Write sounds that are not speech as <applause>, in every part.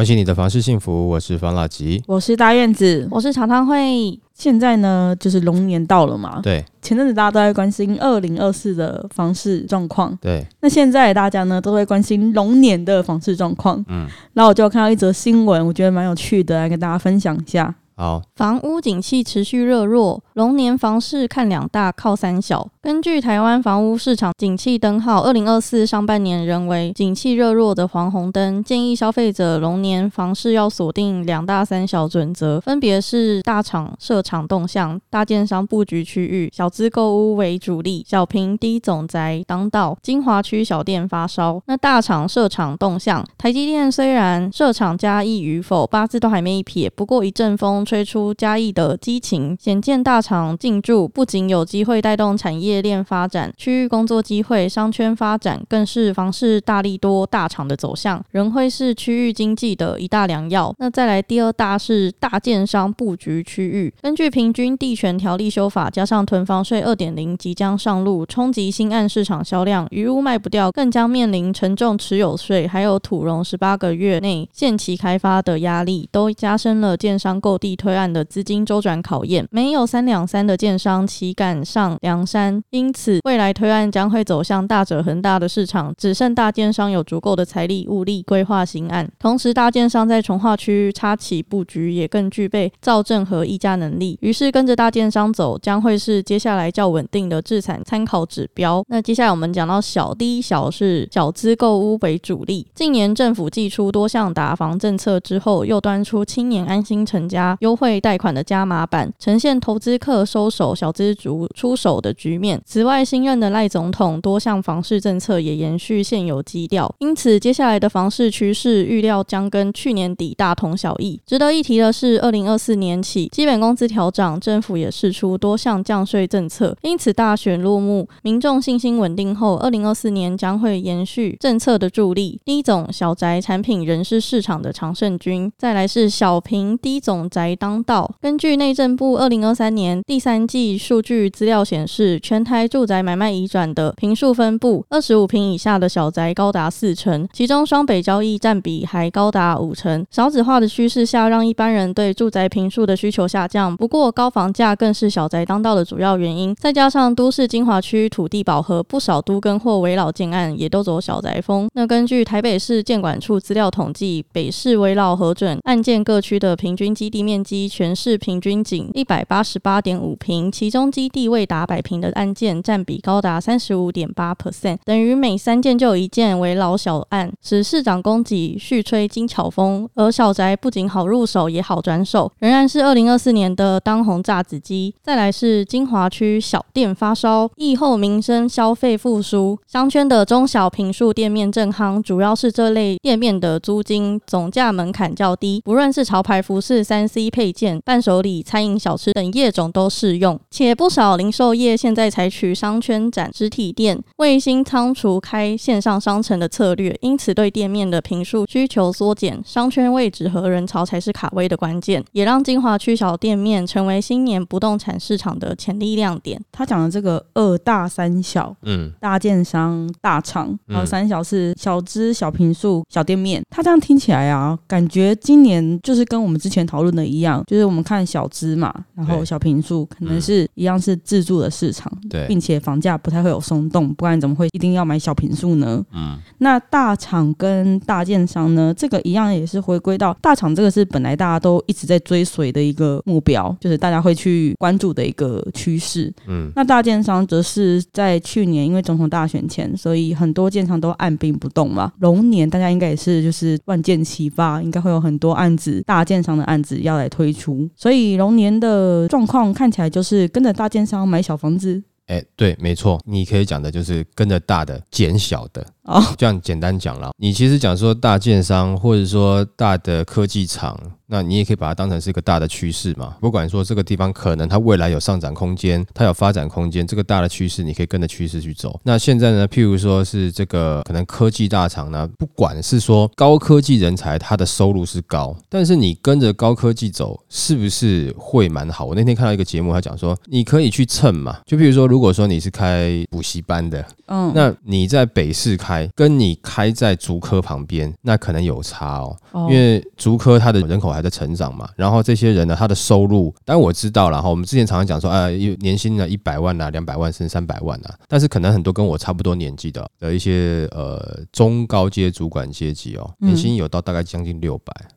关心你的房事幸福，我是方老吉。我是大院子。我是常汤会，现在呢，就是龙年到了嘛。对前阵子大家都在关心二零二四的房市状况，对，那现在大家呢都会关心龙年的房市状况。嗯，然后我就看到一则新闻，我觉得蛮有趣的，来跟大家分享一下。好，房屋景气持续热络，龙年房市看两大靠三小。根据台湾房屋市场景气灯号，二零二四上半年仍为景气热弱的黄红灯，建议消费者龙年房市要锁定两大三小准则，分别是大厂设厂动向、大建商布局区域、小资购屋为主力、小平低总宅当道、精华区小店发烧。那大厂设厂动向，台积电虽然设厂嘉义与否八字都还没一撇，不过一阵风吹出嘉义的激情，显见大厂场进驻不仅有机会带动产业链发展、区域工作机会、商圈发展，更是房市大力多大厂的走向，仍会是区域经济的一大良药。那再来第二大是大建商布局区域，根据平均地权条例修法，加上囤房税二点零即将上路，冲击新案市场销量，余屋卖不掉，更将面临沉重持有税，还有土容十八个月内限期开发的压力，都加深了建商购地推案的资金周转考验。没有三两三的建商岂敢上梁山？因此，未来推案将会走向大者恒大的市场，只剩大建商有足够的财力物力规划新案。同时，大建商在从化区插起布局，也更具备造证和议价能力。于是，跟着大建商走，将会是接下来较稳定的制产参考指标。那接下来我们讲到小，第一小是小资购屋为主力。近年政府寄出多项打房政策之后，又端出青年安心成家优惠贷款的加码版，呈现投资客收手、小资族出手的局面。此外，新任的赖总统多项房市政策也延续现有基调，因此接下来的房市趋势预料将跟去年底大同小异。值得一提的是，二零二四年起基本工资调涨，政府也释出多项降税政策，因此大选落幕，民众信心稳定后，二零二四年将会延续政策的助力。低总小宅产品仍是市场的常胜军，再来是小平低总宅当道。根据内政部二零二三年第三季数据资料显示，全台住宅买卖移转的平数分布，二十五平以下的小宅高达四成，其中双北交易占比还高达五成。少子化的趋势下，让一般人对住宅平数的需求下降。不过，高房价更是小宅当道的主要原因。再加上都市精华区土地饱和，不少都更或围老建案也都走小宅风。那根据台北市建管处资料统计，北市围老核准案件各区的平均基地面积，全市平均仅一百八十八点五平，其中基地未达百平的案件占比高达三十五点八 percent，等于每三件就有一件为老小案，使市长供给续吹精巧风。而小宅不仅好入手，也好转手，仍然是二零二四年的当红炸子鸡。再来是金华区小店发烧，疫后民生消费复苏，商圈的中小平数店面正夯，主要是这类店面的租金总价门槛较低，不论是潮牌服饰、三 C 配件、伴手礼、餐饮小吃等业种都适用。且不少零售业现在采取商圈展实体店、卫星仓储开线上商城的策略，因此对店面的平数需求缩减，商圈位置和人潮才是卡位的关键，也让金华区小店面成为新年不动产市场的潜力亮点。他讲的这个二大三小，嗯，大建商、大厂，嗯然后三小是小资、小平数、小店面。他这样听起来啊，感觉今年就是跟我们之前讨论的一样，就是我们看小资嘛，然后小平数可能是一样是自住的市场，对，并且房价不太会有松动，不然怎么会一定要买小平数呢？嗯，那大厂跟大建商呢，这个一样也是回归到大厂，这个是本来大家都一直在追随的一个目标，就是大家会去关注的一个趋势。嗯，那大建商则是在去年因为总统大选前，所以很多建商都按兵不动嘛。龙年大家应该也是就是万箭齐发，应该会有很多案子大建商的案子要来推出，所以龙年的状况看起来就是跟着大奸商买小房子。哎，对，没错，你可以讲的就是跟着大的减小的，哦 <laughs> 这样简单讲了。你其实讲说大建商或者说大的科技厂，那你也可以把它当成是一个大的趋势嘛。不管说这个地方可能它未来有上涨空间，它有发展空间，这个大的趋势你可以跟着趋势去走。那现在呢，譬如说是这个可能科技大厂呢，不管是说高科技人才，他的收入是高，但是你跟着高科技走，是不是会蛮好？我那天看到一个节目，他讲说你可以去蹭嘛，就譬如说，如果说你是开补习班的，嗯，那你在北市开，跟你开在竹科旁边，那可能有差哦。哦。因为竹科它的人口还在成长嘛，然后这些人呢，他的收入，当然我知道了哈，我们之前常常讲说，啊，有年薪呢一百万啊，两百万甚至三百万啊，但是可能很多跟我差不多年纪的的一些呃中高阶主管阶级哦，嗯。年薪有到大概将近六百、嗯，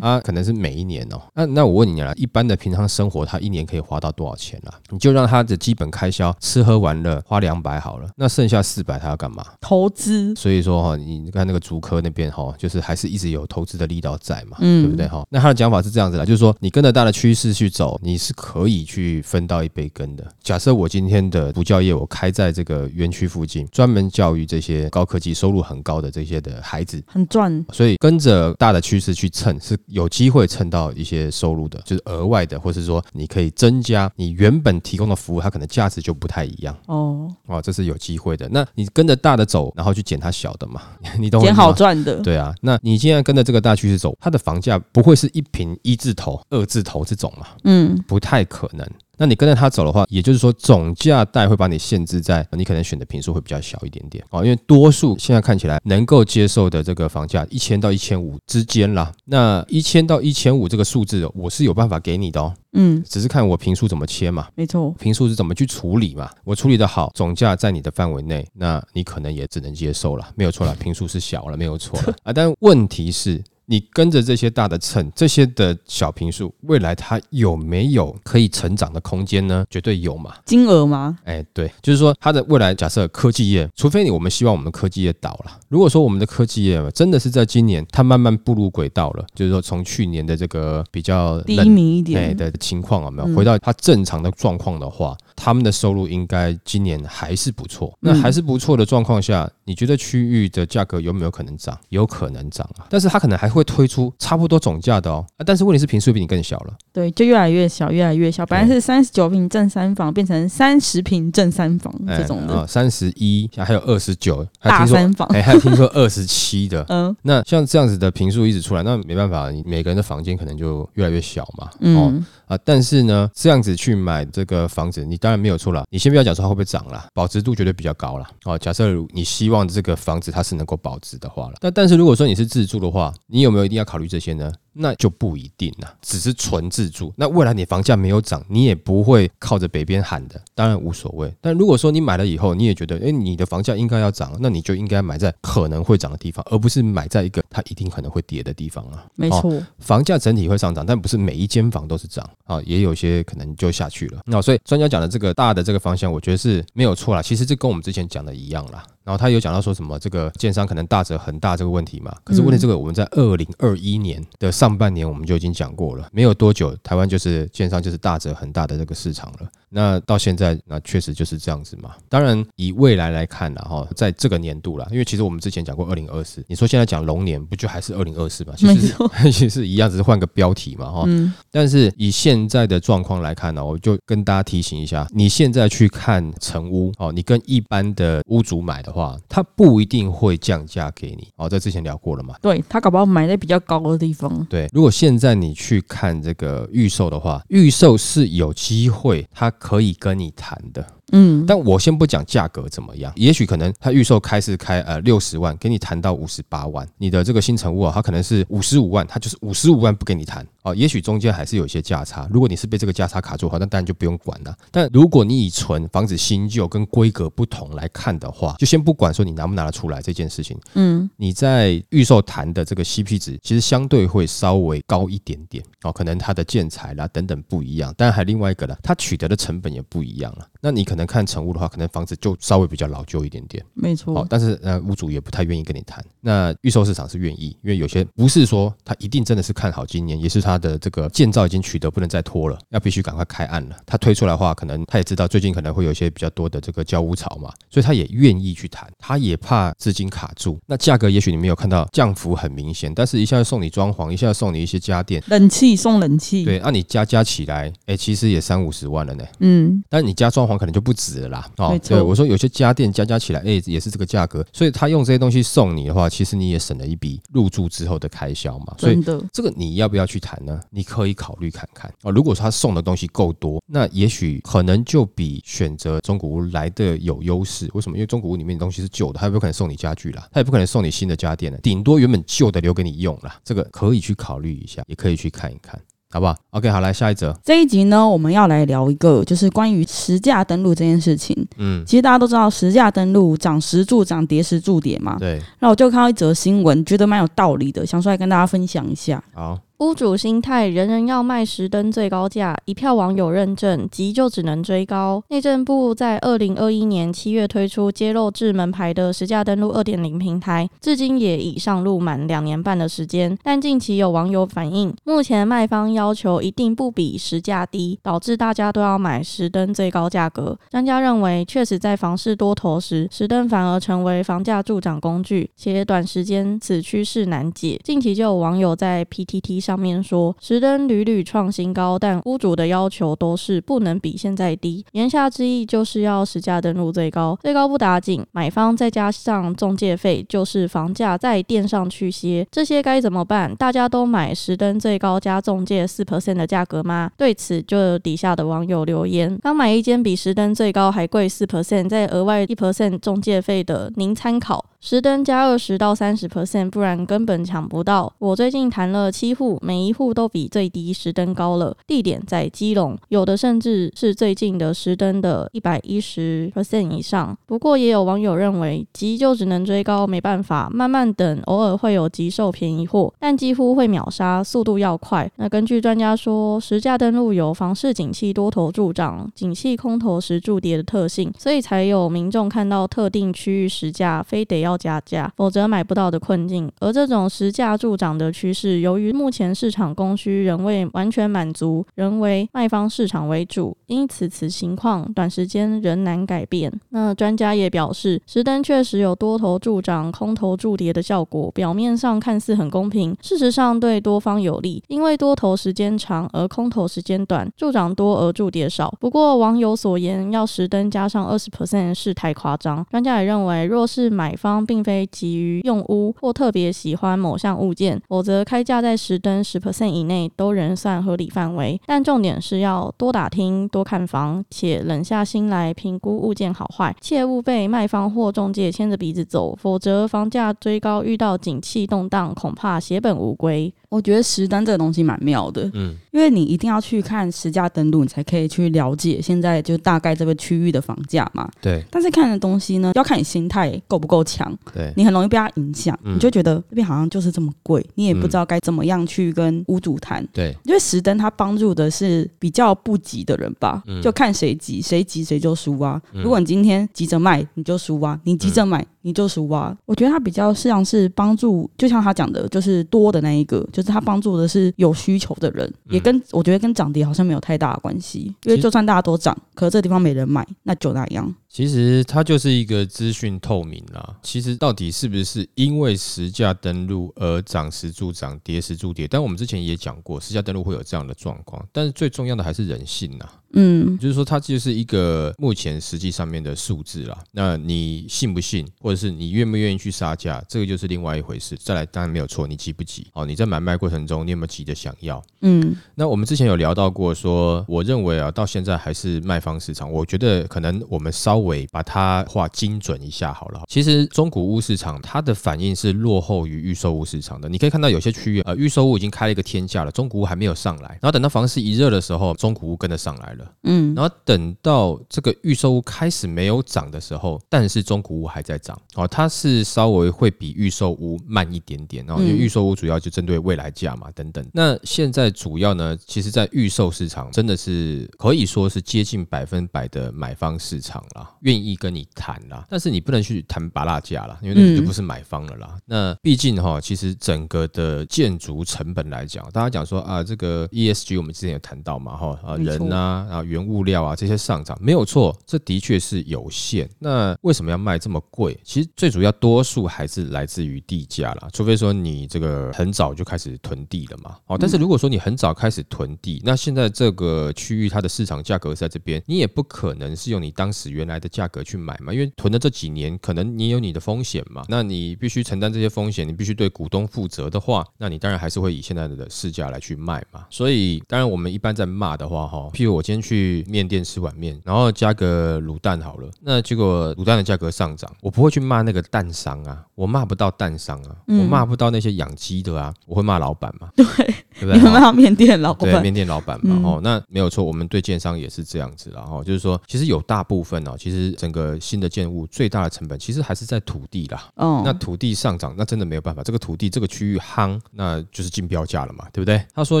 啊，可能是每一年哦。那那我问你啦，一般的平常生活，他一年可以花到多少钱啦？你就让他的基本开销吃喝玩乐花两百好了，那剩下四百他要干嘛？投资，所以说哈，你看那个竹科那边哈，就是还是一直有投资的力道在嘛，嗯对不对哈？那他的讲法是这样子啦，就是说你跟着大的趋势去走，你是可以去分到一杯羹的。假设我今天的补教业我开在这个园区附近，专门教育这些高科技、收入很高的这些的孩子。很赚，所以跟着大的趋势去蹭，是有机会蹭到一些收入的，就是额外的，或是说你可以增加你原本提供的服务，它可能价值就不太一样哦，哦，这是有机会的。那你跟着大的走，然后去捡它小的嘛，<laughs> 你懂捡好赚的，对啊，那你现在跟着这个大趋势走，它的房价不会是一平一字头、二字头这种嘛？嗯，不太可能。那你跟着它走的话，也就是说总价带会把你限制在你可能选的平数会比较小一点点哦，因为多数现在看起来能够接受的这个房价一千到一千五之间啦。那一千到一千五这个数字，我是有办法给你的哦，嗯，只是看我平数怎么切嘛。没错，平数是怎么去处理嘛？我处理的好，总价在你的范围内，那你可能也只能接受了，没有错了，平数是小了，没有错了 <laughs> 啊。但问题是。你跟着这些大的秤，这些的小平数，未来它有没有可以成长的空间呢？绝对有嘛。金额吗？哎，对，就是说它的未来，假设科技业，除非你我们希望我们的科技业倒了，如果说我们的科技业真的是在今年它慢慢步入轨道了，就是说从去年的这个比较低冷迷一点，对的情况有没有嗯回到它正常的状况的话，他们的收入应该今年还是不错。那嗯还是不错的状况下，你觉得区域的价格有没有可能涨？有可能涨啊，但是它可能还会推出差不多总价的哦。啊，但是问题是平数比你更小了。对，就越来越小，越来越小。本来是三十九平正三房，变成三十平正三房这种的啊，三十一，还有二十九，还大三房。哎，还有听说二十七的。<laughs> 嗯那像这样子的平数一直出来，那没办法，你每个人的房间可能就越来越小嘛。哦，嗯，啊，但是呢，这样子去买这个房子，你当然没有错了。你先不要讲说它会不会涨啦，保值度绝对比较高啦。哦，假设你希望这个房子它是能够保值的话了，那但是如果说你是自住的话，你有没有一定要考虑这些呢？那就不一定啦，只是纯自住。那未来你房价没有涨，你也不会靠着北边喊的，当然无所谓。但如果说你买了以后，你也觉得，诶，你的房价应该要涨，那你就应该买在可能会涨的地方，而不是买在一个它一定可能会跌的地方啊。哦没错，房价整体会上涨，但不是每一间房都是涨啊，也有些可能就下去了。那所以专家讲的这个大的这个方向，我觉得是没有错啦。其实这跟我们之前讲的一样啦。然后他有讲到说什么这个建商可能大折很大这个问题嘛，可是问题这个我们在二零二一年的上半年我们就已经讲过了，没有多久台湾就是建商就是大折很大的这个市场了。那到现在那确实就是这样子嘛。当然以未来来看啦，哈，在这个年度啦，因为其实我们之前讲过二零二四，你说现在讲龙年不就还是二零二四嘛？其实 <laughs> 其实是一样，只是换个标题嘛，哈。嗯但是以现在的状况来看呢，我就跟大家提醒一下，你现在去看成屋哦，你跟一般的屋主买的话，他不一定会降价给你哦，在之前聊过了嘛。对他搞不好买在比较高的地方，对，如果现在你去看这个预售的话，预售是有机会，他可以跟你谈的。嗯，但我先不讲价格怎么样，也许可能他预售开是开呃六十万，给你谈到五十八万，你的这个新成屋啊，它可能是五十五万，它就是五十五万不给你谈哦，也许中间还是有一些价差。如果你是被这个价差卡住的话，那当然就不用管了。但如果你以纯房子新旧跟规格不同来看的话，就先不管说你拿不拿得出来这件事情，嗯你在预售谈的这个 CP 值，其实相对会稍微高一点点哦，可能它的建材啦等等不一样，当然还另外一个呢，它取得的成本也不一样了。那你可能能看成屋的话，可能房子就稍微比较老旧一点点。没错好，错，但是呃，屋主也不太愿意跟你谈。那预售市场是愿意，因为有些不是说他一定真的是看好今年，也是他的这个建造已经取得不能再拖了，要必须赶快开案了。他推出来的话，可能他也知道最近可能会有一些比较多的这个交屋潮嘛，所以他也愿意去谈，他也怕资金卡住。那价格也许你没有看到降幅很明显，但是一下送你装潢，一下送你一些家电，冷气送冷气，，对，那、你加加起来，哎、其实也三五十万了呢。嗯，但你加装潢可能就不止了啦。哦对我说有些家电加加起来，哎、也是这个价格，所以他用这些东西送你的话，其实你也省了一笔入住之后的开销嘛。所以这个你要不要去谈呢？你可以考虑看看哦。如果说他送的东西够多，那也许可能就比选择中古屋来的有优势。为什么？因为中古屋里面的东西是旧的，他也不可能送你家具啦，他也不可能送你新的家电了，顶多原本旧的留给你用啦。这个可以去考虑一下，也可以去看一看，好不好？OK，好，来下一则。这一集呢，我们要来聊一个，就是关于实价登录这件事情。嗯，其实大家都知道，实价登录涨时助涨，跌时助跌嘛。对，那我就看到一则新闻，觉得蛮有道理的，想出来跟大家分享一下。好，屋主心态，人人要卖实登最高价，一票网友认证，急就只能追高。内政部在二零二一年七月推出揭露至门牌的实价登录二点零平台，至今也已上路满两年半的时间。但近期有网友反映，目前卖方要求一定不比实价低，导致大家都要买实登最高价格。专家认为，确实在房市多头时，实登反而成为房价助涨工具，且短时间此趋势难解。近期就有网友在 PTT 上面说，实登屡屡创新高，但屋主的要求都是不能比现在低。言下之意就是要实价登录最高，最高不打紧，买方再加上中介费，就是房价再垫上去些，这些该怎么办？大家都买实登最高加中介四 percent 的价格吗？对此，就有底下的网友留言：刚买一间比实登最高还贵四 percent，再额外一 percent 中介费的，您参考。十登加二十到三十 percent，不然根本抢不到。我最近谈了七户，每一户都比最低十登高了，地点在基隆，有的甚至是最近的十登的一百一十 percent 以上。不过也有网友认为，急就只能追高，没办法，慢慢等，偶尔会有急售便宜货，但几乎会秒杀，速度要快。那根据专家说，实价登录有房市景气多头助涨，景气空头时助跌的特性，所以才有民众看到特定区域实价，非得要要加价，否则买不到的困境。而这种实价助涨的趋势，由于目前市场供需仍未完全满足，仍为卖方市场为主，因此此情况短时间仍难改变。那专家也表示，实登确实有多头助涨、空头助跌的效果，表面上看似很公平，事实上对多方有利，因为多头时间长而空头时间短，助涨多而助跌少。不过网友所言要实登加上二十 percent 是太夸张，专家也认为，若是买方并非急于用屋或特别喜欢某项物件，否则开价在十吨十 percent 以内都仍算合理范围。但重点是要多打听、多看房，且冷下心来评估物件好坏，切勿被卖方或中介牵着鼻子走，否则房价追高遇到景气动荡，恐怕血本无归。我觉得实单这个东西蛮妙的，嗯，因为你一定要去看实价登录，你才可以去了解现在就大概这个区域的房价嘛。对但是看的东西呢，要看你心态够不够强，对，你很容易被它影响，嗯你就觉得这边好像就是这么贵，你也不知道该怎么样去跟屋主谈。对，因为石灯它帮助的是比较不急的人吧，嗯就看谁急，谁急谁就输啊。嗯如果你今天急着卖，你就输啊；你急着买，你就输啊。我觉得它比较像是帮助，就像他讲的，就是多的那一个，就是他帮助的是有需求的人，嗯也跟我觉得跟涨跌好像没有太大的关系。因为就算大家都涨，可是这地方没人买，那就那样。其实它就是一个资讯透明啦。其实到底是不是因为实价登录而涨时助涨，跌时助跌？但我们之前也讲过，实价登录会有这样的状况，但是最重要的还是人性呐。嗯，就是说，它就是一个目前实际上面的数字啦。那你信不信，或者是你愿不愿意去杀价，这个就是另外一回事。再来，当然没有错，你急不急？哦，你在买卖过程中，你有没有急着想要？嗯，那我们之前有聊到过说我认为啊，到现在还是卖方市场。我觉得可能我们稍微把它画精准一下好了。其实中古屋市场它的反应是落后于预售屋市场的。你可以看到有些区域，呃，预售屋已经开了一个天价了，中古屋还没有上来。然后等到房市一热的时候，中古屋跟着上来了。了。嗯，然后等到这个预售屋开始没有涨的时候，但是中古屋还在涨哦，它是稍微会比预售屋慢一点点，然后因为嗯预售屋主要就针对未来价嘛等等。那现在主要呢，其实在预售市场真的是可以说是接近百分百的买方市场啦，愿意跟你谈啦，但是你不能去谈拔蜡价啦，因为那你就嗯不是买方了啦。那毕竟哈，其实整个的建筑成本来讲，大家讲说啊，这个 ESG 我们之前有谈到嘛哈，啊人啊，然后原物料啊这些上涨没有错，这的确是有限。那为什么要卖这么贵？其实最主要多数还是来自于地价啦，除非说你这个很早就开始囤地了嘛。哦，但是如果说你很早开始囤地，那现在这个区域它的市场价格是在这边，你也不可能是用你当时原来的价格去买嘛，因为囤的这几年，可能你有你的风险嘛，那你必须承担这些风险，你必须对股东负责的话，那你当然还是会以现在的市价来去卖嘛。所以，当然我们一般在骂的话，哈，譬如我今天去面店吃碗面，然后加个卤蛋好了，那结果卤蛋的价格上涨，我不会去骂那个蛋商啊，我骂不到蛋商啊，嗯我骂不到那些养鸡的啊，我会骂老板嘛，<laughs> 对对不对？你们哈骂面店老对，板，面店老板嘛，嗯哦，那没有错，我们对建商也是这样子啦，哦，就是说，其实有大部分哦，其实整个新的建物最大的成本其实还是在土地啦。哦，那土地上涨，那真的没有办法，这个土地这个区域夯，那就是竞标价了嘛，对不对？他说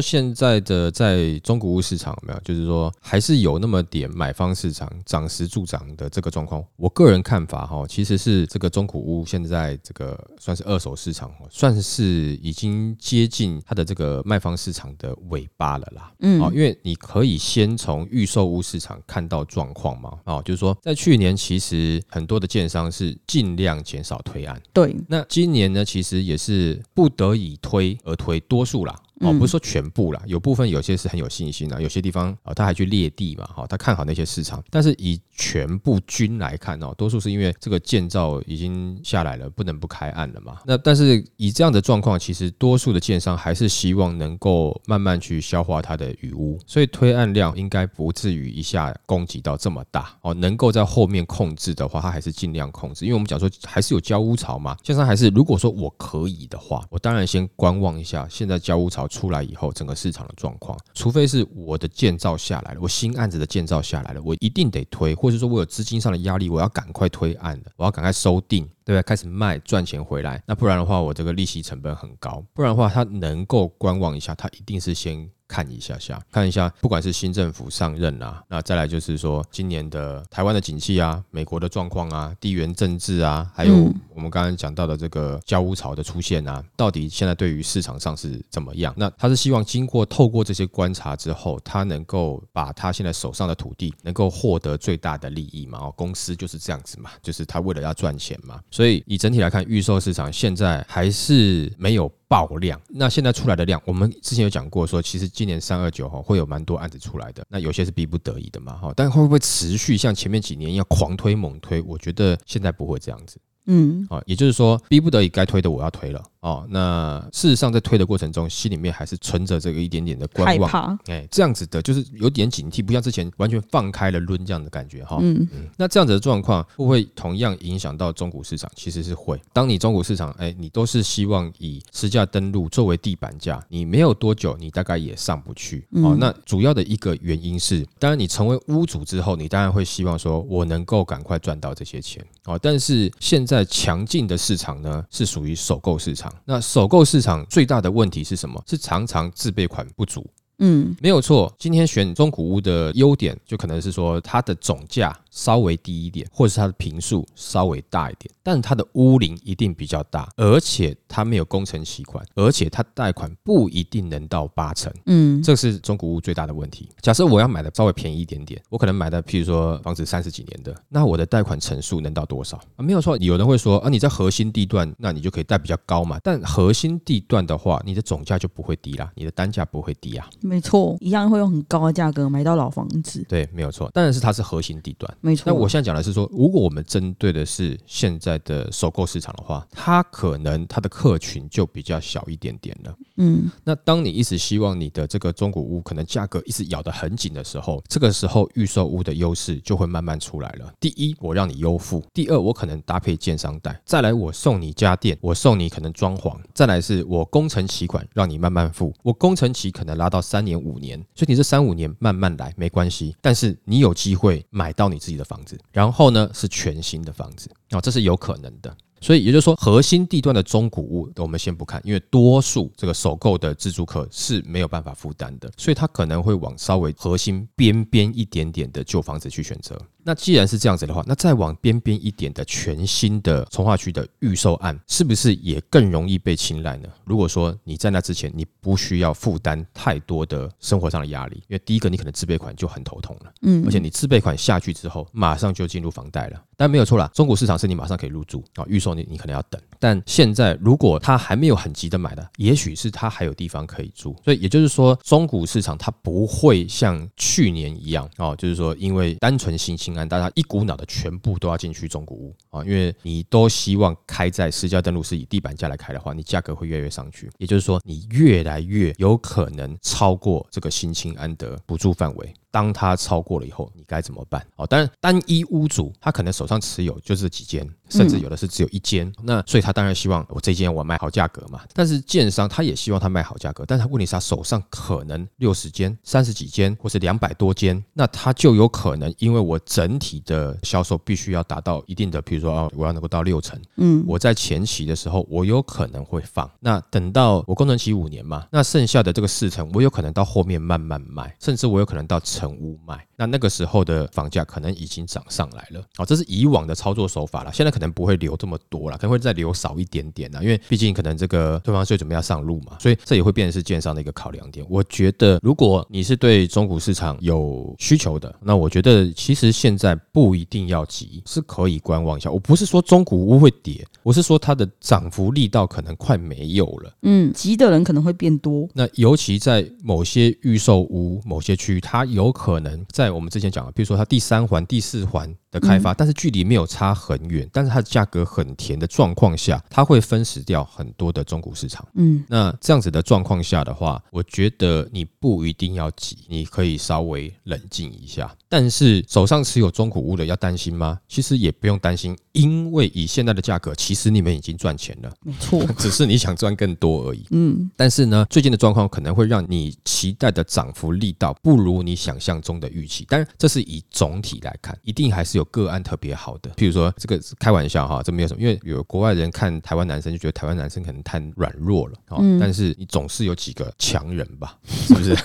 现在的在中古屋市场有没有，就是说还是有那么点买方市场涨时助涨的这个状况。我个人看法哈，其实是这个中古屋现在这个算是二手市场，算是已经接近它的这个卖方市场的尾巴了啦。嗯哦，因为你可以先从预售屋市场看到状况嘛。哦，就是说在去年其实很多的建商是尽量减少推案。对，那今年呢，其实也是不得已推而推，多数啦。哦，嗯不是说全部啦，有部分有些是很有信心啊，有些地方哦他还去列地嘛，哈、他看好那些市场，但是以全部均来看哦，多数是因为这个建造已经下来了，不能不开案了嘛。那但是以这样的状况，其实多数的建商还是希望能够慢慢去消化它的余污，所以推案量应该不至于一下供给到这么大。哦，能够在后面控制的话，它还是尽量控制，因为我们讲说还是有交屋潮嘛，建商还是如果说我可以的话，我当然先观望一下现在交屋潮出来以后整个市场的状况，除非是我的建造下来了，我新案子的建造下来了，我一定得推，或者说我有资金上的压力，我要赶快推案的，我要赶快收定。对不对？开始卖赚钱回来，那不然的话，我这个利息成本很高。不然的话，他能够观望一下，他一定是先看一下下，看一下，不管是新政府上任啊，那再来就是说今年的台湾的景气啊，美国的状况啊，地缘政治啊，还有嗯我们刚刚讲到的这个交屋潮的出现啊，到底现在对于市场上是怎么样？那他是希望经过透过这些观察之后，他能够把他现在手上的土地能够获得最大的利益嘛？哦，公司就是这样子嘛，就是他为了要赚钱嘛。所以以整体来看，预售市场现在还是没有爆量。那现在出来的量，我们之前有讲过说，其实今年三二九哈会有蛮多案子出来的，那有些是逼不得已的嘛哈，但会不会持续像前面几年一样狂推猛推？我觉得现在不会这样子。嗯，啊，也就是说，逼不得已该推的我要推了哦。那事实上，在推的过程中，心里面还是存着这个一点点的观望，哎，这样子的，就是有点警惕，不像之前完全放开了抡这样的感觉哈。嗯，嗯那这样子的状况会不会同样影响到中古市场？其实是会。当你中古市场，哎，你都是希望以实价登录作为地板价，你没有多久，你大概也上不去。哦，嗯那主要的一个原因是，当然你成为屋主之后，你当然会希望说我能够赶快赚到这些钱。哦，但是现在强劲的市场呢，是属于首购市场。那首购市场最大的问题是什么？是常常自备款不足。嗯，没有错，今天选中古屋的优点，就可能是说它的总价稍微低一点，或者是它的平数稍微大一点，但是它的屋龄一定比较大，而且它没有工程习款，而且它贷款不一定能到八成，嗯，这是中古屋最大的问题。假设我要买的稍微便宜一点点，我可能买的譬如说房子三十几年的，那我的贷款成数能到多少啊？没有错，有人会说啊，你在核心地段，那你就可以贷比较高嘛，但核心地段的话，你的总价就不会低啦，你的单价不会低啊。没错，一样会用很高的价格买到老房子，对，没有错，当然是它是核心地段。没错。那我现在讲的是说，如果我们针对的是现在的首购市场的话，它可能它的客群就比较小一点点了。嗯，那当你一直希望你的这个中古屋可能价格一直咬得很紧的时候，这个时候预售屋的优势就会慢慢出来了。第一，我让你优付；第二，我可能搭配建商贷；再来，我送你家电，我送你可能装潢；再来是我工程期款让你慢慢付，我工程期可能拉到三年五年，所以你这三五年慢慢来没关系，但是你有机会买到你自己的房子，然后呢是全新的房子哦，这是有可能的。所以也就是说，核心地段的中古屋，我们先不看，因为多数这个首购的自住客是没有办法负担的，所以他可能会往稍微核心边边一点点的旧房子去选择。那既然是这样子的话，那再往边边一点的全新的从化区的预售案，是不是也更容易被青睐呢？如果说你在那之前，你不需要负担太多的生活上的压力，因为第一个你可能自备款就很头痛了，嗯，而且你自备款下去之后，马上就进入房贷了。但没有错啦，中古市场是你马上可以入住啊，预售你你可能要等。但现在如果他还没有很急的买的，也许是他还有地方可以住，所以也就是说，中古市场它不会像去年一样哦，就是说因为单纯新兴案，大家一股脑的全部都要进去中古屋啊，因为你都希望开在私家登录是以地板价来开的话，你价格会越来越上去，也就是说你越来越有可能超过这个新青安的补助范围。当它超过了以后，你该怎么办？哦，当然单一屋主他可能手上持有就是几间，甚至有的是只有一间，那所以他当然希望我这间我卖好价格嘛。但是建商他也希望他卖好价格，但是他问题是他手上可能六十间、三十几间，或是两百多间，那他就有可能因为我整体的销售必须要达到一定的，比如说啊，我要能够到六成，嗯，我在前期的时候我有可能会放，那等到我工程期五年嘛，那剩下的这个四成我有可能到后面慢慢卖，甚至我有可能到。成屋卖，那那个时候的房价可能已经涨上来了。好，这是以往的操作手法了。现在可能不会留这么多了，可能会再留少一点点了。因为毕竟可能这个对方税准备要上路嘛，所以这也会变成是建商的一个考量点。我觉得，如果你是对中古市场有需求的，那我觉得其实现在不一定要急，是可以观望一下。我不是说中古屋会跌，我是说它的涨幅力道可能快没有了。嗯，急的人可能会变多。那尤其在某些预售屋、某些区域，它。有可能在我们之前讲了，比如说它第三环、第四环。的开发，但是距离没有差很远，但是它的价格很甜的状况下，它会分食掉很多的中古市场。嗯，那这样子的状况下的话，我觉得你不一定要急，你可以稍微冷静一下。但是手上持有中古屋的要担心吗？其实也不用担心，因为以现在的价格，其实你们已经赚钱了，没错，<laughs> 只是你想赚更多而已。嗯，但是呢，最近的状况可能会让你期待的涨幅力道不如你想象中的预期。但是这是以总体来看，一定还是。有个案特别好的，譬如说这个开玩笑哈，这没有什么，因为有国外人看台湾男生就觉得台湾男生可能太软弱了啊，但是你总是有几个强人吧，是不是？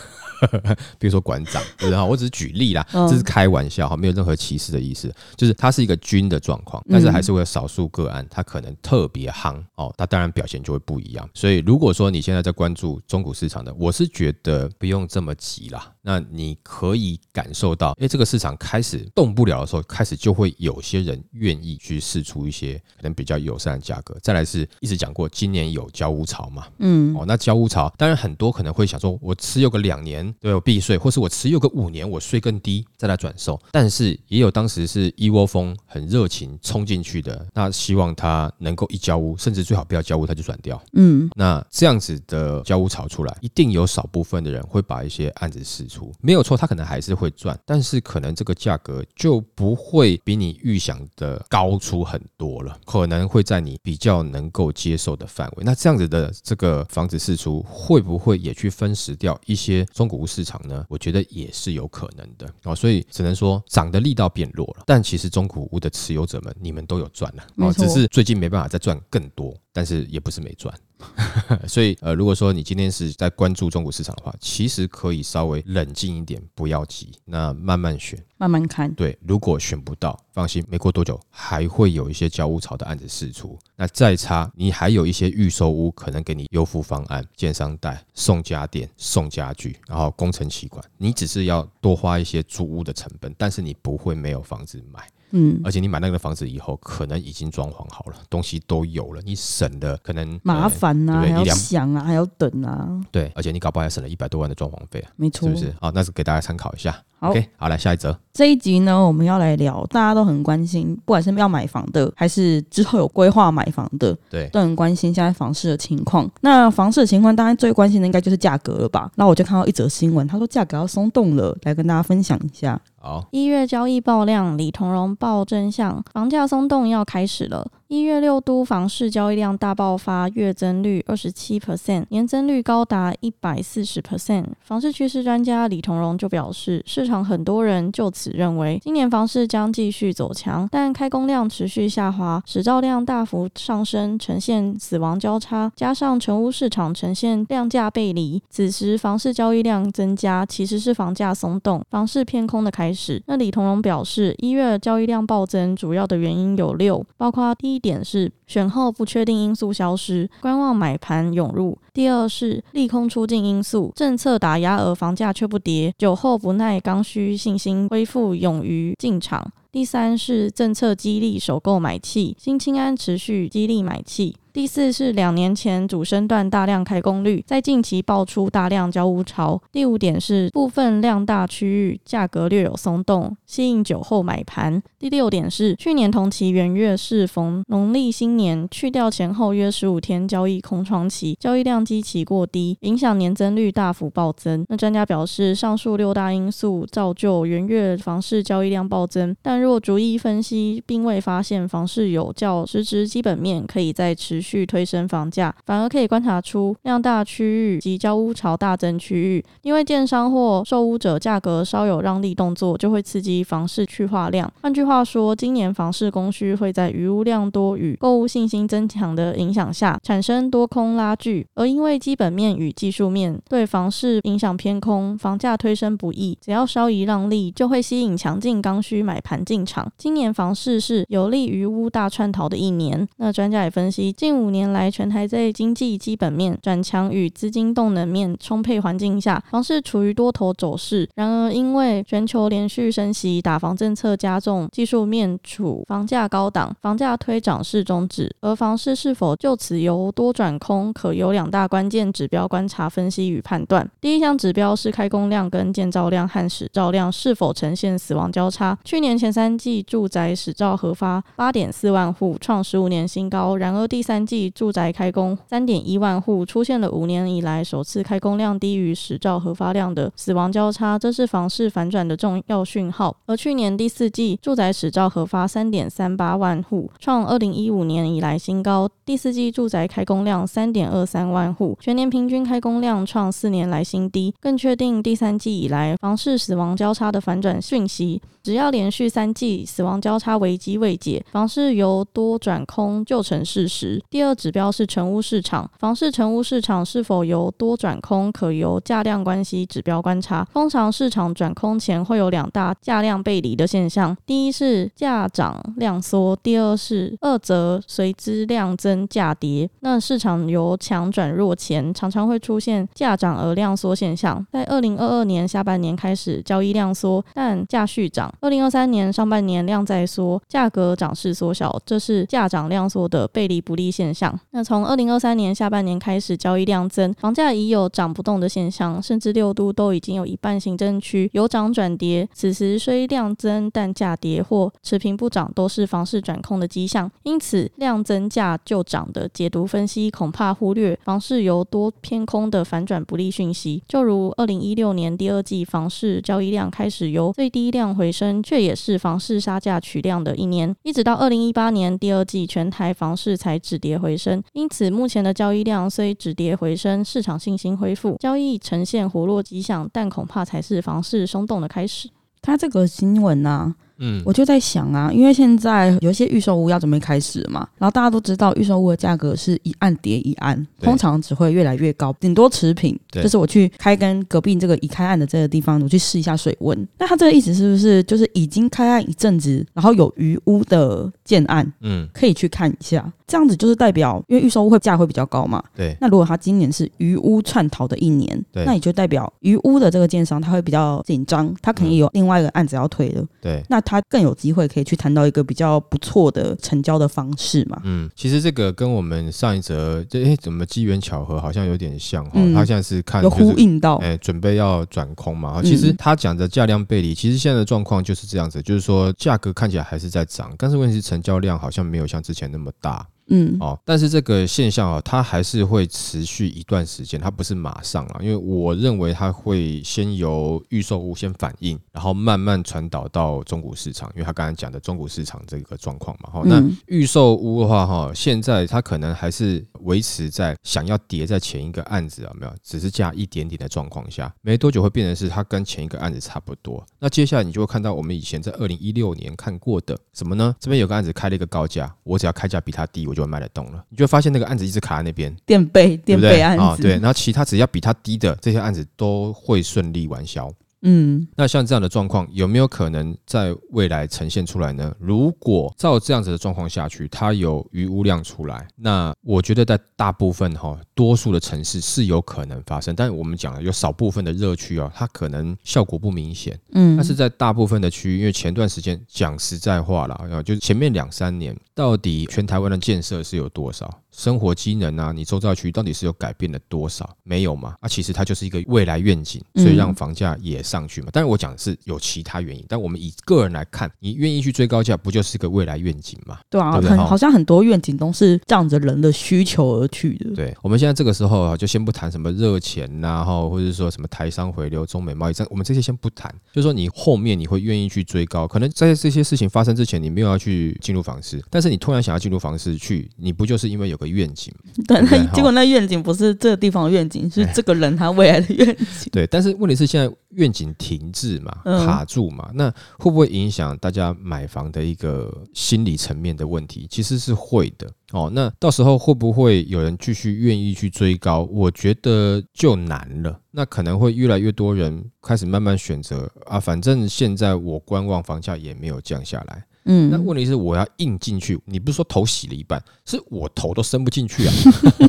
<laughs> 比如说馆长，对哈，我只是举例啦，这是开玩笑哈，没有任何歧视的意思，就是它是一个均的状况，但是还是会有少数个案，它可能特别夯哦，它当然表现就会不一样。所以如果说你现在在关注中古市场的，我是觉得不用这么急啦。那你可以感受到，哎，这个市场开始动不了的时候，开始就会有些人愿意去试出一些可能比较友善的价格。再来是一直讲过，今年有交屋潮嘛，嗯，哦，那交屋潮，当然很多可能会想说，我持有个两年。都有避税，或是我持有个五年，我税更低再来转售。但是也有当时是一窝蜂很热情冲进去的，那希望他能够一交屋，甚至最好不要交屋他就转掉。嗯，那这样子的交屋炒出来，一定有少部分的人会把一些案子释出，没有错，他可能还是会赚，但是可能这个价格就不会比你预想的高出很多了，可能会在你比较能够接受的范围。那这样子的这个房子释出，会不会也去分食掉一些中古？市场呢，我觉得也是有可能的。哦，所以只能说涨的力道变弱了，但其实中古屋的持有者们，你们都有赚了哦，只是最近没办法再赚更多，但是也不是没赚。<laughs> 所以，呃，如果说你今天是在关注中国市场的话，其实可以稍微冷静一点，不要急，那慢慢选，慢慢看。对，如果选不到，放心，没过多久还会有一些交屋潮的案子释出。那再差，你还有一些预售屋可能给你优付方案，建商贷、送家电、送家具，然后工程期款，你只是要多花一些租屋的成本，但是你不会没有房子买。嗯，而且你买那个房子以后，可能已经装潢好了，东西都有了，你省的可能麻呃烦呐、还要想啊，还要等啊，对，而且你搞不好还省了一百多万的装潢费啊，没错，是不是？好，那是给大家参考一下。好 OK，好，来下一则。这一集呢，我们要来聊大家都很关心，不管是要买房的，还是之后有规划买房的，对，都很关心现在房市的情况。那房市的情况，大家最关心的应该就是价格了吧？那我就看到一则新闻，他说价格要松动了，来跟大家分享一下。好，一月交易爆量，李同荣爆真相，房价松动要开始了。一月六都房市交易量大爆发，月增率二十七 percent，年增率高达一百四十 percent。房市趋势专家李同荣就表示，市场很多人就此认为今年房市将继续走强，但开工量持续下滑，使照量大幅上升，呈现死亡交叉，加上成屋市场呈现量价背离，此时房市交易量增加，其实是房价松动、房市偏空的开始。那李同荣表示，一月交易量暴增，主要的原因有六，包括第一点是选后不确定因素消失，观望买盘涌入；第二是利空出境因素，政策打压而房价却不跌，酒后不耐刚需信心恢复，勇于进场。第三是政策激励首购买气，新青安持续激励买气。第四是两年前主升段大量开工率，在近期爆出大量交屋潮。第五点是部分量大区域价格略有松动，吸引酒后买盘。第六点是去年同期元月适逢农历新年，去掉前后约十五天交易空窗期，交易量基期过低，影响年增率大幅暴增。那专家表示，上述六大因素造就元月房市交易量暴增，但若逐一分析，并未发现房市有较实质基本面可以在持续推升房价，反而可以观察出量大区域及交屋潮大增区域，因为建商或售屋者价格稍有让利动作，就会刺激房市去化量。换句话说，今年房市供需会在余屋量多与购物信心增强的影响下，产生多空拉锯，而因为基本面与技术面对房市影响偏空，房价推升不易，只要稍一让利，就会吸引强劲刚需买盘进场。今年房市是有利于屋大串逃的一年。那专家也分析，近近五年来全台在经济基本面转强与资金动能面充沛环境下，房市处于多头走势。然而，因为全球连续升息、打房政策加重，技术面处房价高档，房价推涨势终止。而房市是否就此由多转空，可有两大关键指标观察、分析与判断。第一项指标是开工量跟建造量和使照量是否呈现死亡交叉。去年前三季住宅使照核发八点四万户，创十五年新高。然而第三季住宅开工三点一万户，出现了五年以来首次开工量低于使照核发量的死亡交叉，这是房市反转的重要讯号。而去年第四季住宅使照核发三点三八万户，创二零一五年以来新高。第四季住宅开工量三点二三万户，全年平均开工量创四年来新低，更确定第三季以来房市死亡交叉的反转讯息。只要连续三季死亡交叉危机未解，房市由多转空就成事实。第二指标是成屋市场，房市成屋市场是否由多转空，可由价量关系指标观察。通常市场转空前会有两大价量背离的现象，第一是价涨量缩，第二是二则随之量增价跌。那市场由强转弱前，常常会出现价涨而量缩现象。在二零二二年下半年开始交易量缩，但价续涨。二零二三年上半年量在缩，价格涨势缩小，这是价涨量缩的背离不利现现象。那从二零二三年下半年开始，交易量增，房价已有涨不动的现象，甚至六都都已经有一半行政区由涨转跌。此时虽量增，但价跌或持平不涨，都是房市转空的迹象。因此，量增价就涨的解读分析，恐怕忽略房市由多偏空的反转不利讯息。就如二零一六年第二季房市交易量开始由最低量回升。却也是房市杀价取量的一年，一直到二零一八年第二季，全台房市才止跌回升。因此，目前的交易量虽止跌回升，市场信心恢复，交易呈现活络迹象，但恐怕才是房市松动的开始。他这个新闻呢、嗯，我就在想啊，因为现在有一些预售屋要准备开始嘛，然后大家都知道预售屋的价格是一案叠一案，通常只会越来越高，顶多持平。对就是我去开跟隔壁这个已开案的这个地方，我去试一下水温。那他这个意思是不是就是已经开案一阵子，然后有余屋的建案嗯，可以去看一下？这样子就是代表，因为预售屋会价会比较高嘛。对，那如果他今年是余屋串逃的一年，对那也就代表余屋的这个建商他会比较紧张，他肯定有另外一个案子要推了。对，那它更有机会可以去谈到一个比较不错的成交的方式嘛。嗯，其实这个跟我们上一则这哎怎么机缘巧合好像有点像哈、嗯他现在是看有就是呼应到，哎，准备要转空嘛？其实嗯他讲的价量背离，其实现在的状况就是这样子，就是说价格看起来还是在涨，但是问题是成交量好像没有像之前那么大嗯哦。但是这个现象啊，它还是会持续一段时间，它不是马上啊，因为我认为它会先由预售屋先反应，然后慢慢传导到中古市场，因为他刚才讲的中古市场这个状况嘛。好，那嗯预售屋的话，哈，现在它可能还是维持在想要叠在前一个案子啊，没有，只是加一点点的状况下，没多久会变成是它跟前一个案子差不多。那接下来你就会看到我们以前在二零一六年看过的什么呢？这边有个案子开了一个高价，我只要开价比它低，我就会卖得动了。你就会发现那个案子一直卡在那边，垫背？垫背案啊，子，对，然后其他只要比它低的这些案子都会顺利完销。嗯那像这样的状况，有没有可能在未来呈现出来呢？如果照这样子的状况下去，它有余污量出来，那我觉得在大部分哈，多数的城市是有可能发生，但是我们讲了有少部分的热区哦，它可能效果不明显。嗯，但是在大部分的区域，因为前段时间讲实在话啦，啊，就是前面两三年，到底全台湾的建设是有多少？生活机能啊，你周遭区域到底是有改变了多少？没有嘛？啊，其实它就是一个未来愿景，所以让房价也上去嘛。但是我讲的是有其他原因，但我们以个人来看，你愿意去追高价，不就是个未来愿景嘛？对啊，很好像很多愿景都是仗着人的需求而去的。对，我们现在这个时候啊，就先不谈什么热钱呐，哈，或者说什么台商回流、中美贸易战，我们这些先不谈。就是说你后面你会愿意去追高，可能在这些事情发生之前，你没有要去进入房市，但是你突然想要进入房市去，你不就是因为有个愿景吗？<laughs> 对，那结果那愿景不是这个地方的愿景，<laughs> 是这个人他未来的愿景。对，但是问题是现在愿景停滞嘛，嗯卡住嘛，那会不会影响大家买房的一个心理层面的问题？其实是会的哦。那到时候会不会有人继续愿意去追高？我觉得就难了。那可能会越来越多人开始慢慢选择啊，反正现在我观望房价也没有降下来。嗯，那问题是我要硬进去，你不是说头洗了一半，是我头都伸不进去啊。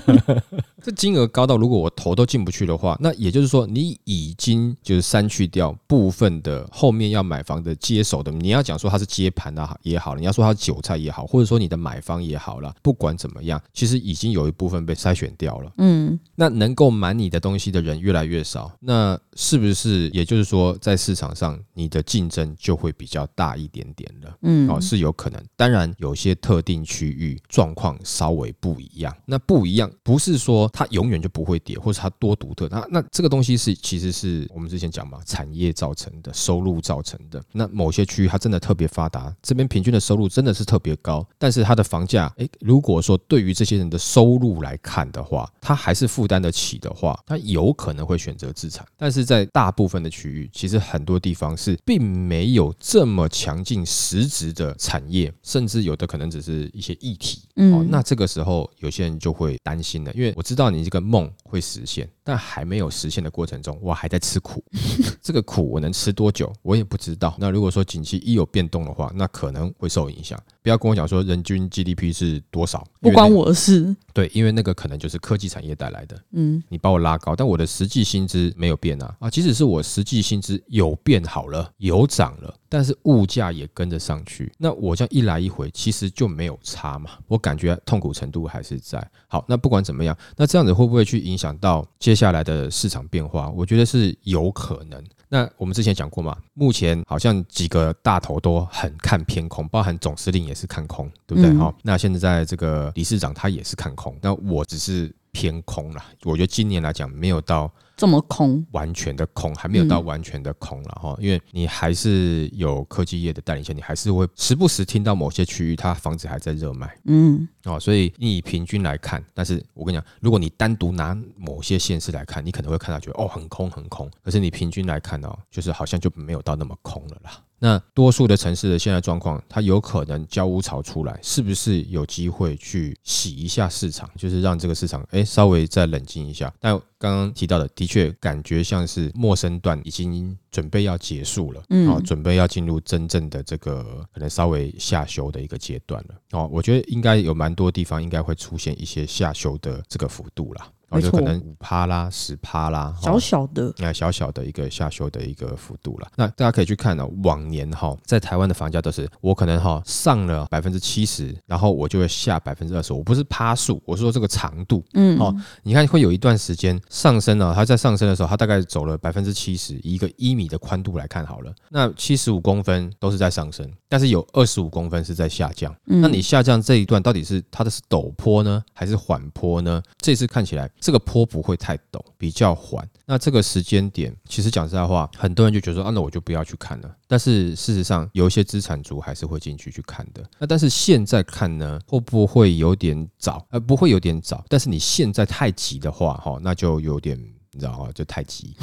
<laughs> 这金额高到如果我头都进不去的话，那也就是说你已经就是删去掉部分的后面要买房的接手的，你要讲说它是接盘啊也好，你要说它是韭菜也好，或者说你的买方也好了，不管怎么样，其实已经有一部分被筛选掉了。嗯那能够买你的东西的人越来越少，那是不是也就是说，在市场上你的竞争就会比较大一点点了？嗯哦，是有可能。当然，有些特定区域状况稍微不一样。那不一样，不是说它永远就不会跌，或者它多独特。那那这个东西是其实是我们之前讲嘛，产业造成的，收入造成的。那某些区域它真的特别发达，这边平均的收入真的是特别高，但是它的房价，诶，如果说对于这些人的收入来看的话，他还是负担得起的话，他有可能会选择自产。但是在大部分的区域，其实很多地方是并没有这么强劲实质的产业，甚至有的可能只是一些议题。哦嗯，，那这个时候有些人就会担心了，因为我知道你这个梦会实现，但还没有实现的过程中，我还在吃苦。<laughs> 这个苦我能吃多久，我也不知道。那如果说景气一有变动的话，那可能会受影响。不要跟我讲说人均 GDP 是多少，不关我的事。对，因为那个可能就是科技产业带来的。嗯你把我拉高，但我的实际薪资没有变啊啊！即使是我实际薪资有变好了，有涨了，但是物价也跟着上去，那我这样一来一回，其实就没有差嘛。我感觉痛苦程度还是在。好，那不管怎么样，那这样子会不会去影响到接下来的市场变化？我觉得是有可能。那我们之前讲过嘛，目前好像几个大头都很看偏空，包含总司令也是看空，对不对？嗯好、那现在这个理事长他也是看空，那我只是偏空啦。我觉得今年来讲没有到这么空，完全的空，还没有到完全的空了哈，因为你还是有科技业的带领下，你还是会时不时听到某些区域它房子还在热卖嗯哦，所以你以平均来看，但是我跟你讲，如果你单独拿某些县市来看，你可能会看到觉得哦很空很空，可是你平均来看哦，就是好像就没有到那么空了啦。那多数的城市的现在状况，它有可能交屋潮出来，是不是有机会去洗一下市场，就是让这个市场哎稍微再冷静一下？但刚刚提到的，的确感觉像是陌生段已经准备要结束了，嗯哦，准备要进入真正的这个可能稍微下修的一个阶段了。哦，我觉得应该有蛮多地方应该会出现一些下修的这个幅度啦。然后就可能五趴啦、十趴啦，小哦小的，那小小的一个下修的一个幅度了。那大家可以去看呢、往年哈，在台湾的房价都是我可能哈上了百分之七十，然后我就会下百分之二十。我不是趴数，我是说这个长度。嗯，哦你看会有一段时间上升呢、它在上升的时候，它大概走了百分之七十，以一个一米的宽度来看好了，那七十五公分都是在上升，但是有二十五公分是在下降。嗯那你下降这一段到底是它的是陡坡呢，还是缓坡呢？这次看起来这个坡不会太陡，比较缓。那这个时间点，其实讲实在话，很多人就觉得说啊，那我就不要去看了。但是事实上，有一些资产族还是会进去去看的。那但是现在看呢，会不会有点早？呃，不会有点早。但是你现在太急的话，哈，那就有点。你知道哈，就太急。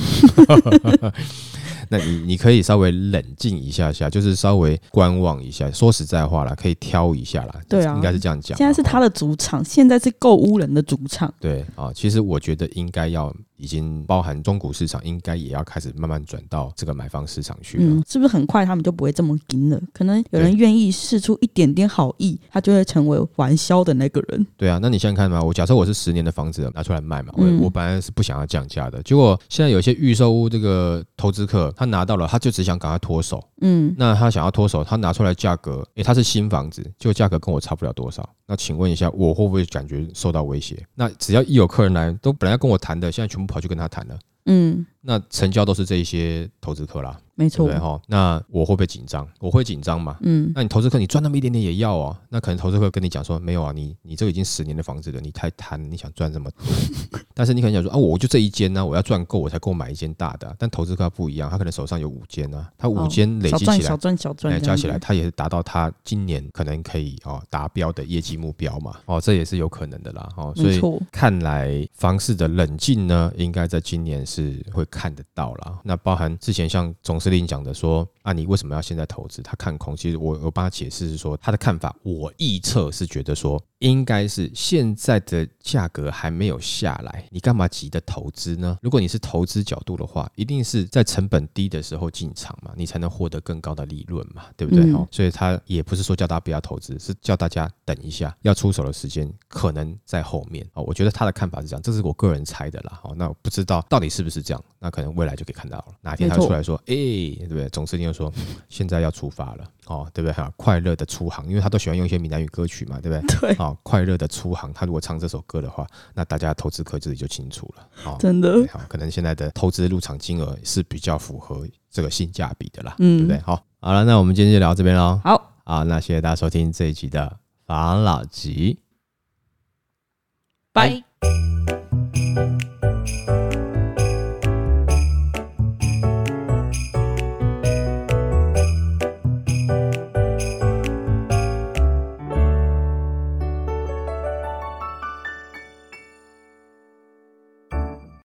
<laughs> 那你你可以稍微冷静一下下，就是稍微观望一下。说实在话啦，可以挑一下啦。对啊应该是这样讲。现在是他的主场，现在是购屋人的主场。对啊，其实我觉得应该要已经包含中古市场，应该也要开始慢慢转到这个买方市场去了。嗯，是不是很快他们就不会这么紧了？可能有人愿意试出一点点好意，他就会成为玩销的那个人。对啊，那你现在看嘛，我假设我是十年的房子拿出来卖嘛，我、嗯我本来是不想要降价的，结果现在有些预售屋这个投资客他拿到了，他就只想赶快脱手。嗯，那他想要脱手，他拿出来价格，诶，他是新房子，结果价格跟我差不了多少。那请问一下，我会不会感觉受到威胁？那只要一有客人来，都本来要跟我谈的，现在全部跑去跟他谈了。嗯，那成交都是这一些投资客啦，没错对。哈？那我会不会紧张？我会紧张嘛？嗯，那你投资客你赚那么一点点也要啊？那可能投资客跟你讲说没有啊，你你这个已经十年的房子了，你太贪，你想赚这么多。<laughs> 但是你可能想说啊，我就这一间呢、我要赚够我才够买一间大的啊、但投资客不一样，他可能手上有五间啊，他五哦间累积起来，赚小赚小赚加起来他也是达到他今年可能可以哦达标的业绩目标嘛。哦，这也是有可能的啦。哦，所以。看来房市的冷静呢，应该在今年是会看得到啦。那包含之前像总司令讲的说啊，你为什么要现在投资？他看空，其实我我帮他解释是说他的看法，我预测是觉得说应该是现在的价格还没有下来，你干嘛急着投资呢？如果你是投资角度的话，一定是在成本低的时候进场嘛，你才能获得更高的利润嘛，对不对？所以他也不是说叫大家不要投资，是叫大家等一下，要出手的时间可能在后面哦。我觉得他的看法是这样，这是我个人猜的啦。哦，那我不知道到底是不是这样，那可能未来就可以看到了。哪天他出来说，哎、对不对？总司令又说现在要出发了，哦，对不对？哈，快乐的出航，因为他都喜欢用一些闽南语歌曲嘛，对不对？<laughs> 对，好、快乐的出航，他如果唱这首歌的话，那大家投资客自己就清楚了。哦，真的对，好，可能现在的投资入场金额是比较符合这个性价比的啦，嗯对不对？好，好了，那我们今天就聊到这边喽。好，啊，那谢谢大家收听这一集的防老集。拜。